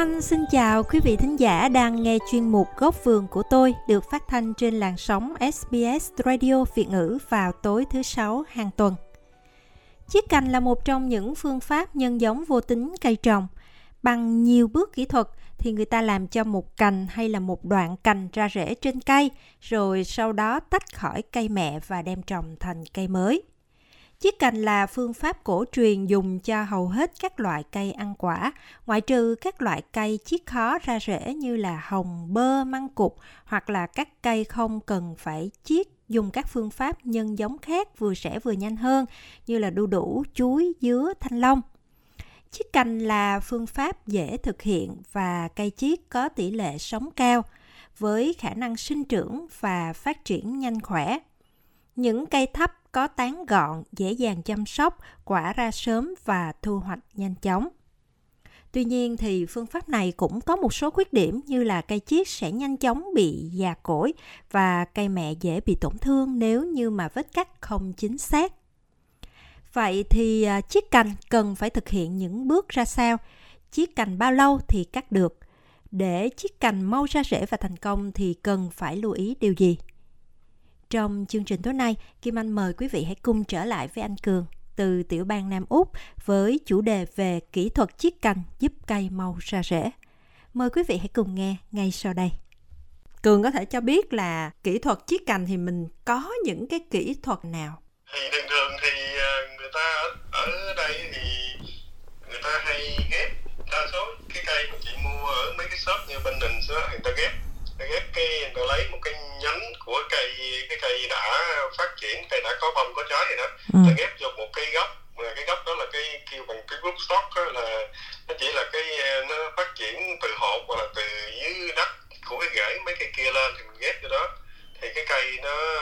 Anh xin chào quý vị thính giả đang nghe chuyên mục Góc vườn của tôi được phát thanh trên làn sóng SBS Radio Việt ngữ vào tối thứ sáu hàng tuần. Chiết cành là một trong những phương pháp nhân giống vô tính cây trồng. Bằng nhiều bước kỹ thuật thì người ta làm cho một cành hay là một đoạn cành ra rễ trên cây, rồi sau đó tách khỏi cây mẹ và đem trồng thành cây mới. Chiết cành là phương pháp cổ truyền dùng cho hầu hết các loại cây ăn quả, ngoại trừ các loại cây chiết khó ra rễ như là hồng, bơ, măng cụt hoặc là các cây không cần phải chiết dùng các phương pháp nhân giống khác vừa rẻ vừa nhanh hơn như là đu đủ, chuối, dứa, thanh long. Chiết cành là phương pháp dễ thực hiện và cây chiết có tỷ lệ sống cao với khả năng sinh trưởng và phát triển nhanh khỏe. Những cây thấp có tán gọn, dễ dàng chăm sóc, quả ra sớm và thu hoạch nhanh chóng. Tuy nhiên thì phương pháp này cũng có một số khuyết điểm như là cây chiết sẽ nhanh chóng bị già cỗi và cây mẹ dễ bị tổn thương nếu như mà vết cắt không chính xác. Vậy thì chiếc chiết cành cần phải thực hiện những bước ra sao? Chiết cành bao lâu thì cắt được? Để chiết cành mau ra rễ và thành công thì cần phải lưu ý điều gì? Trong chương trình tối nay, Kim Anh mời quý vị hãy cùng trở lại với anh Cường từ tiểu bang Nam Úc với chủ đề về kỹ thuật chiết cành giúp cây mau ra rễ. Mời quý vị hãy cùng nghe ngay sau đây. Cường có thể cho biết là kỹ thuật chiết cành thì mình có những cái kỹ thuật nào? Thì thường thường thì ờ, người ta ở, ở đây thì người ta hay ghép đa số cái cây mà chị mua ở mấy cái shop như bên mình đó người ta ghép người ta ghép cái người ta lấy một cái có bông có trái gì đó. Ừ. ta ghép vô một cây gốc mà cái gốc đó là cái kêu bằng cái rootstock đó là nó chỉ là cái nó phát triển từ hột hoặc là từ dưới đất của cái rễ mấy cây kia lên thì mình ghép vô đó. Thì cái cây nó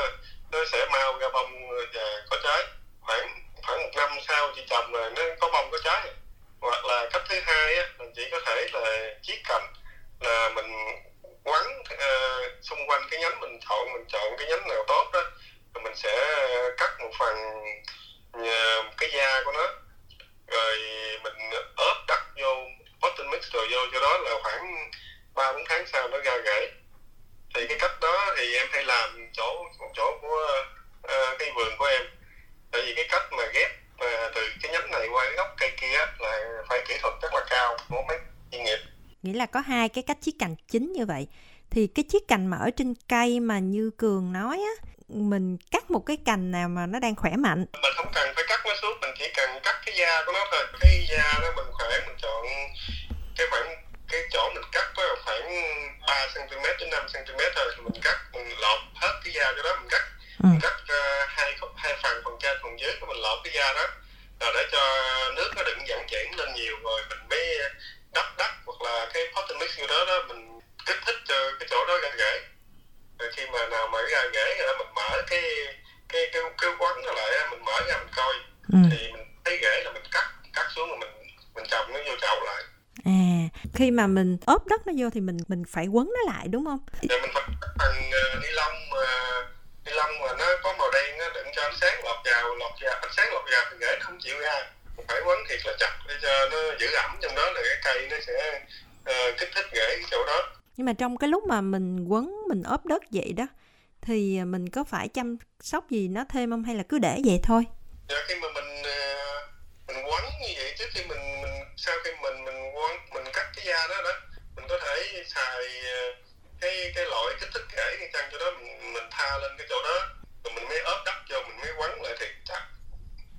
nó sẽ mau ra bông và có trái. Khoảng khoảng một năm sau chị trồng là nó có bông có trái. Hoặc là cách thứ hai á mình chỉ có thể là chiết cành là mình quắn uh, xung quanh cái nhánh mình chọn mình chọn cái nhánh nào tốt đó mình sẽ ờ, cắt một phần ờ, cái da của nó. Rồi mình ốp đất vô potting mix rồi vô cho đó là khoảng ba bốn tháng sau nó ra rễ. Thì cái cách đó thì em hay làm chỗ một chỗ của uh, cái vườn của em. Tại vì cái cách mà ghép uh, từ cái nhánh này qua cái gốc cây kia là phải kỹ thuật rất là cao của mấy chuyên nghiệp. Nghĩa là có hai cái cách chiết cành chính như vậy. Thì cái chiếc cành mà ở trên cây mà như cường nói á mình cắt một cái cành nào mà nó đang khỏe mạnh. Mình không cần phải cắt nó xuống mình chỉ cần cắt cái da của nó thôi. Cái da đó mình khỏe mình chọn cái khoảng cái chỗ mình cắt có khoảng 3 cm đến 5 cm thôi. Mình cắt mình lọt hết cái da cho đó mình cắt. Ừ. mình cắt uh, hai hai phần phần trên phần dưới mình lọt cái da đó rồi để cho nước nó đừng dẫn chuyển lên nhiều rồi mình mới đắp đất hoặc là cái potting mix như đó đó mình kích thích cho cái chỗ đó ra rễ rồi khi mà nào mà ra rễ rồi mình mở cái cái cái cái quấn nó lại mình mở ra mình coi ừ. thì mình thấy rễ là mình cắt cắt xuống rồi mình nó vô chậu lại. À khi mà mình ốp đất nó vô thì mình mình phải quấn nó lại đúng không? Dạ mình phải bằng uh, ni lông mà ni lông mà nó có màu đen nó đừng cho ánh sáng lọt vào lọt vào ánh sáng lọt vào thì rễ nó không chịu ra. Phải quấn thiệt là chặt để cho nó giữ ẩm trong đó là cái cây nó sẽ uh, kích thích rễ cái chỗ đó. Nhưng mà trong cái lúc mà mình quấn mình ốp đất vậy đó thì mình có phải chăm sóc gì nó thêm không hay là cứ để vậy thôi? Dạ khi mà mình ờ, mình quấn như vậy trước khi mình sau khi mình mình quấn mình cắt cái da đó đó mình có thể xài ờ, cái cái loại kích thích rễ như chăng cho đó mình, mình tha lên cái chỗ đó rồi mình mới ốp đắp vô mình mới quấn lại thì chặt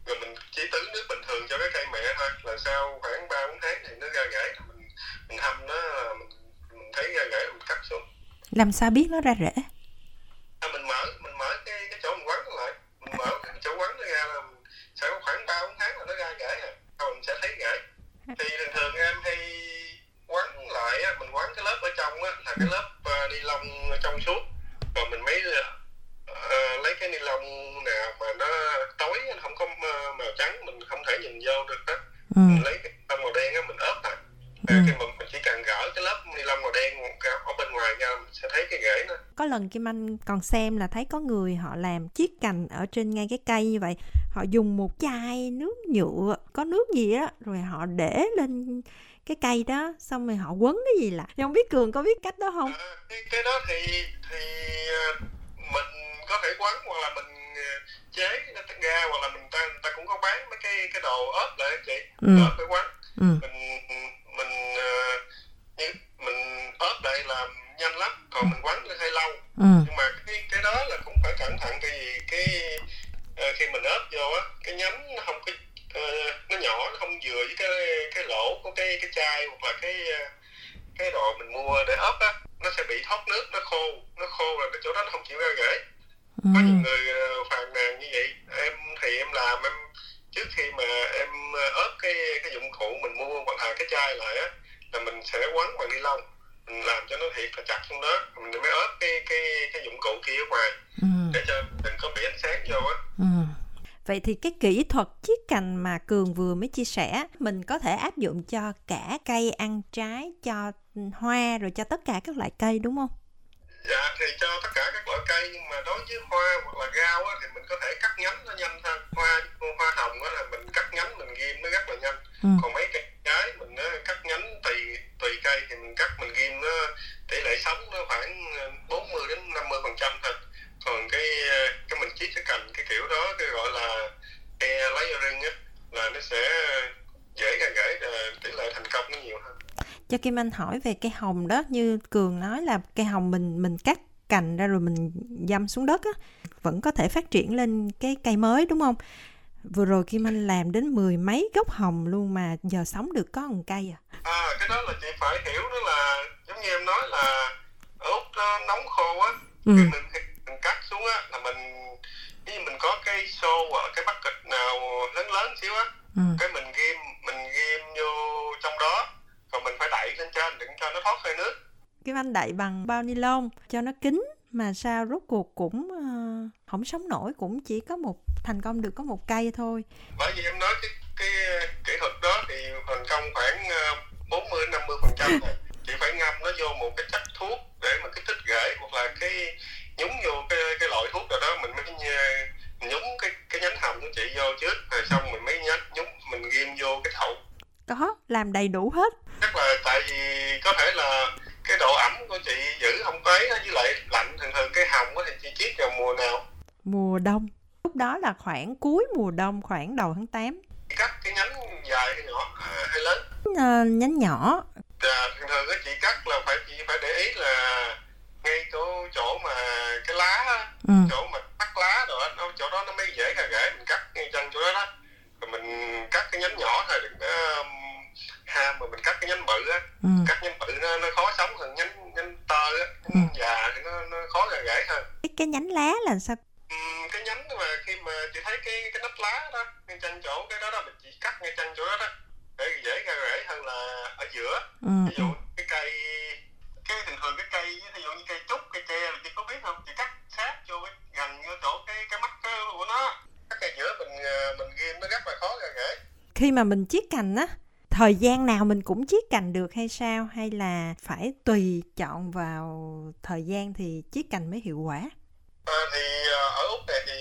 rồi mình chỉ tưới nước bình thường cho cái cây mẹ thôi là sau khoảng ba bốn tháng thì nó ra rễ mình mình hâm nó mình thấy ra rễ mình cắt xuống. Làm sao biết nó ra rễ? Đen ở bên ngoài ra mình sẽ thấy cái rễ nó có lần Kim Anh còn xem là thấy có người họ làm chiếc cành ở trên ngay cái cây như vậy họ dùng một chai nước nhựa có nước gì á rồi họ để lên cái cây đó xong rồi họ quấn cái gì là không biết cường có biết cách đó không? À, cái, cái đó thì thì uh, mình có thể quấn hoặc là mình uh, chế nó ra hoặc là mình ta người ta cũng có bán mấy cái cái đồ ốp lại chị. Ừ. ốp để quấn. Ừ ừ có nhiều người ờ, phàn nàn như vậy. Em thì em làm em trước khi mà em ờ, ốp cái cái dụng cụ mình mua hoặc là cái chai lại á là mình sẽ quấn bằng ni lông. Mình làm cho nó thiệt là chặt trong đó mình mới ốp cái cái cái dụng cụ kia ở ngoài ừ. để cho đừng có bị ánh sáng vô á. Ừ. Vậy thì cái kỹ thuật chiết cành mà Cường vừa mới chia sẻ mình có thể áp dụng cho cả cây ăn trái, cho hoa rồi cho tất cả các loại cây đúng không? Thì cho tất cả các loại cây nhưng mà đối với hoa hoặc là rau á thì mình có thể cắt nhánh nó nhanh hơn. Hoa hoa hồng á là mình cắt nhánh mình ghim nó rất là nhanh. Ừ. còn mấy cây trái mình á, cắt nhánh tùy tùy cây thì mình cắt mình ghim nó tỷ lệ sống nó khoảng 40 đến 50 phần trăm thôi. Còn cái ờ, cái mình chiết cái cành cái kiểu đó cái gọi là air layering á là nó sẽ dễ ra rễ ờ, tỷ lệ thành công nó nhiều hơn. Cho Kim Anh hỏi về cây hồng đó như Cường nói là cây hồng mình mình cắt cành ra rồi mình dăm xuống đất á vẫn có thể phát triển lên cái cây mới đúng không? Vừa rồi Kim Anh làm đến mười mấy gốc hồng luôn mà giờ sống được có một cây à. À, cái đó là chị phải hiểu đó là giống như em nói là ở Úc nó nóng khô á Ừ. khi mình mình cắt xuống á là mình ví mình có cái xô hoặc cái bucket nào lớn lớn xíu á Ừ. cái mình Kim Anh đậy bằng bao ni lông cho nó kín mà sao rốt cuộc cũng ờ, không sống nổi cũng chỉ có một thành công được có một cây thôi. bởi vì em nói cái cái kỹ thuật đó thì thành công khoảng ờ, 40 50 phần trăm chị phải ngâm nó vô một cái chất thuốc để mà kích thích rễ hoặc là cái nhúng vô cái cái loại thuốc nào đó mình mới nhê- nhúng cái cái nhánh hồng của chị vô trước rồi xong mình mới nhánh nhúng mình ghim vô cái thậu Có làm đầy đủ hết. chắc là tại vì có thể là cái của chị giữ không á, với lại lạnh thường thường cái hồng thì chị chiết vào mùa nào Mùa đông. Lúc đó là khoảng cuối mùa đông khoảng đầu tháng 8. Chị cắt cái nhánh dài hay nhỏ à, hay lớn Ờ, nhánh nhỏ. Dạ, thường thường chị cắt là phải chị phải để ý là ngay chỗ chỗ mà cái lá Ừ. chỗ mà cắt lá rồi nó chỗ đó nó mới dễ ra rễ mình cắt ngay chân chỗ đó đó rồi mình cắt cái nhánh nhỏ thôi đừng có um, ham mà mình cắt cái nhánh bự á Ừ. cắt nhánh bự nó, nó khó sống hơn nhánh tơ á Ừ. thì nó, nó khó ra rễ hơn Cái, cái nhánh lá là sao? Ừm, cái nhánh mà khi mà chị thấy cái cái nách lá đó ngay chân chỗ cái đó đó mình chỉ cắt ngay chân chỗ đó đó để dễ ra rễ hơn là ở giữa Ừ. ví dụ cái cây cái thường thường cái cây ví dụ như cây trúc cây tre là chị có biết không chị cắt sát vô cái gần vô chỗ cái cái mắt của nó cắt ngay giữa mình ờ, mình ghim nó rất là khó ra rễ Khi mà mình chiết cành á, thời gian nào mình cũng chiết cành được hay sao? Hay là phải tùy chọn vào thời gian thì chiết cành mới hiệu quả? à, thì ờ, ở úc này thì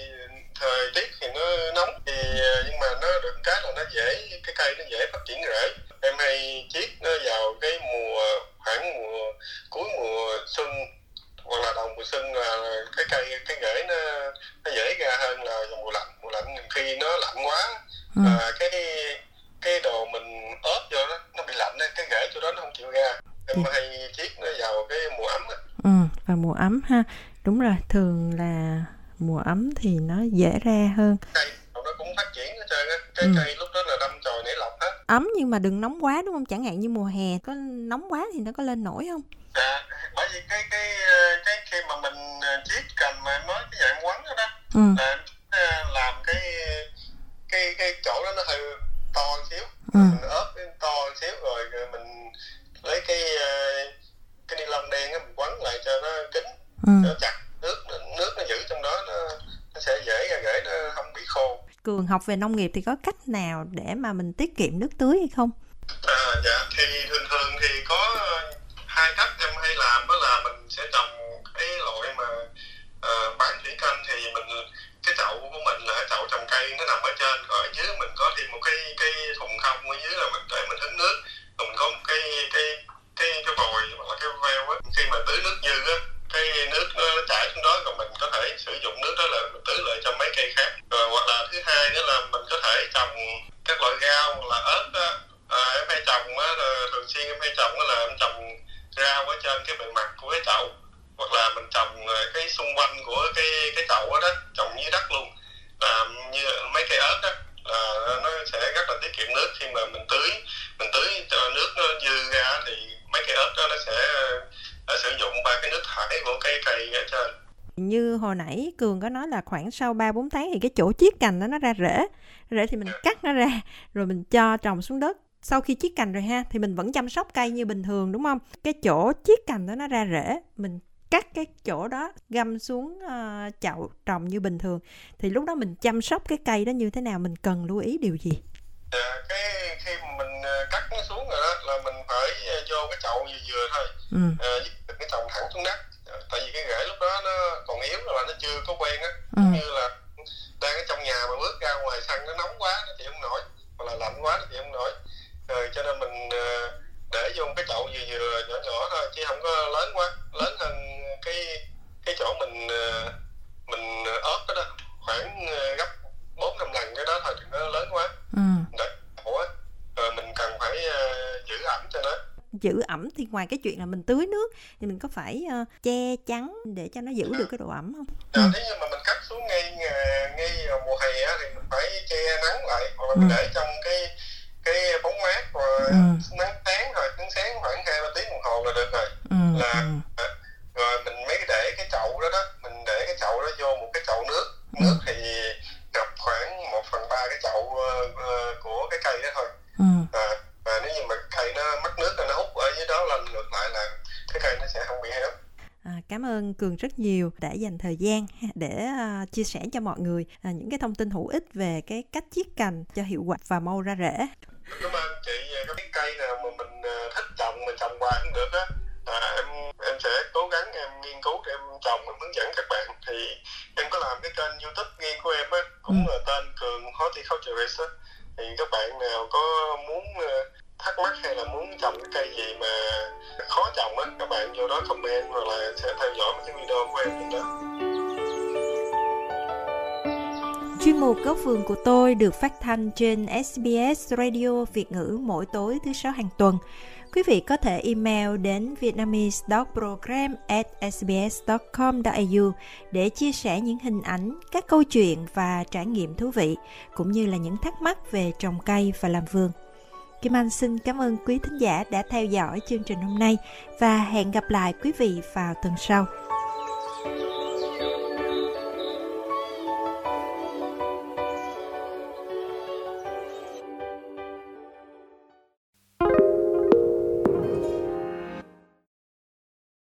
thời tiết thì nó nóng thì ờ, nhưng mà nó được cái là nó dễ cái cây nó dễ phát triển rễ em hay chiết nó vào cái mùa khoảng mùa cuối mùa xuân hoặc là đầu mùa xuân là cái cây cái rễ nó nó dễ ra hơn là mùa lạnh mùa lạnh khi nó lạnh quá Ừ. à, cái cái đồ mình ốp vô đó nó bị lạnh á, cái rễ chỗ đó nó không chịu ra em Ừ. hay chiết nó vào cái mùa ấm á Ừ, vào mùa ấm ha. Đúng rồi, thường là mùa ấm thì nó dễ ra hơn. cây nó cũng phát triển hết trơn á cái Ừ. cây lúc đó là đâm chồi nảy lọc hết Ấm nhưng mà đừng nóng quá đúng không? Chẳng hạn như mùa hè có nóng quá thì nó có lên nổi không? à, bởi vì cái cái ờ, cái khi mà mình ờ, chiết cành mà em nói cái dạng quấn đó, đó Ừ. là ờ, làm cái cái cái chỗ đó nó hơi xíu Ừ. mình ốp cái to một xíu rồi rồi mình lấy cái ờ, cái ni lông đen á mình quấn lại cho nó kín Ừ. nó chặt nước nước nó giữ trong đó nó nó sẽ dễ ra rễ nó không bị khô Cường học về nông nghiệp thì có cách nào để mà mình tiết kiệm nước tưới hay không? À, dạ thì thường thường thì có hai cách em hay làm đó là mình sẽ trồng cái loại mà ờ, bán thủy canh thì mình cái chậu của mình là cái chậu trồng cây nó nằm hoặc là mình trồng cái xung quanh của cái cái chậu đó trồng dưới đất luôn. Là như mấy cây ớt đó là nó sẽ rất là tiết kiệm nước. Khi mà mình tưới mình tưới cho nước nó dư ra thì mấy cây ớt đó nó sẽ uh, sử dụng ba cái nước thải của cây cây ở trên. Như hồi nãy cường có nói là khoảng sau 3 4 tháng thì cái chỗ chiết cành đó nó ra rễ. Rễ thì mình cắt nó ra rồi mình cho trồng xuống đất. Sau khi chiết cành rồi ha thì mình vẫn chăm sóc cây như bình thường đúng không? Cái chỗ chiết cành đó nó ra rễ mình cắt cái chỗ đó găm xuống uh, chậu trồng như bình thường. Thì lúc đó mình chăm sóc cái cây đó như thế nào mình cần lưu ý điều gì? À, cái khi mình ờ, cắt nó xuống rồi đó là mình phải vô cái chậu vừa vừa thôi. Ừ. à, cái trồng thẳng xuống đất. Tại vì cái rễ lúc đó nó còn yếu là nó chưa có quen á. Ừ. như là đang ở trong nhà mà bước ra ngoài sân nó nóng quá nó chịu không nổi hoặc là lạnh quá nó chịu không nổi rồi cho nên mình để vô cái chậu vừa vừa nhỏ nhỏ thôi chứ không có lớn quá lớn hơn cái cái chỗ mình mình ớt đó, đó khoảng gấp bốn năm lần cái đó thôi thì nó lớn quá ừ. để ủa rồi mình cần phải uh, giữ ẩm cho nó giữ ẩm thì ngoài cái chuyện là mình tưới nước thì mình có phải uh, che chắn để cho nó giữ được cái độ ẩm không? Ừ. nếu như mà mình cắt xuống ngay ngay mùa hè á, thì mình phải che nắng lại hoặc là mình ừ. để trong cái cái bóng mát và ừ. nắng sáng rồi nắng sáng khoảng hai ba tiếng đồng hồ là được rồi ừ. là ngược lại là cái cây nó sẽ không bị héo À, cảm ơn cường rất nhiều đã dành thời gian để uh, chia sẻ cho mọi người uh, những cái thông tin hữu ích về cái cách chiết cành cho hiệu quả và mau ra rễ. Cảm ơn chị cái cây nào mà mình thích trồng mình trồng hoài cũng được á à, em em sẽ cố gắng em nghiên cứu em trồng em hướng dẫn các bạn thì em có làm cái kênh youtube riêng của em á cũng ừ. là tên cường horticulturist á thì các bạn nào có muốn ờ, thắc mắc hay là muốn trồng cái cây gì mà khó trồng á các bạn vô đó comment hoặc là sẽ theo dõi mấy cái video của em trên đó Chuyên mục Góc vườn của tôi được phát thanh trên SBS Radio Việt ngữ mỗi tối thứ sáu hàng tuần. Quý vị có thể email đến vietnamese.program at sbs.com.au để chia sẻ những hình ảnh, các câu chuyện và trải nghiệm thú vị, cũng như là những thắc mắc về trồng cây và làm vườn. Kim Anh xin cảm ơn quý thính giả đã theo dõi chương trình hôm nay và hẹn gặp lại quý vị vào tuần sau.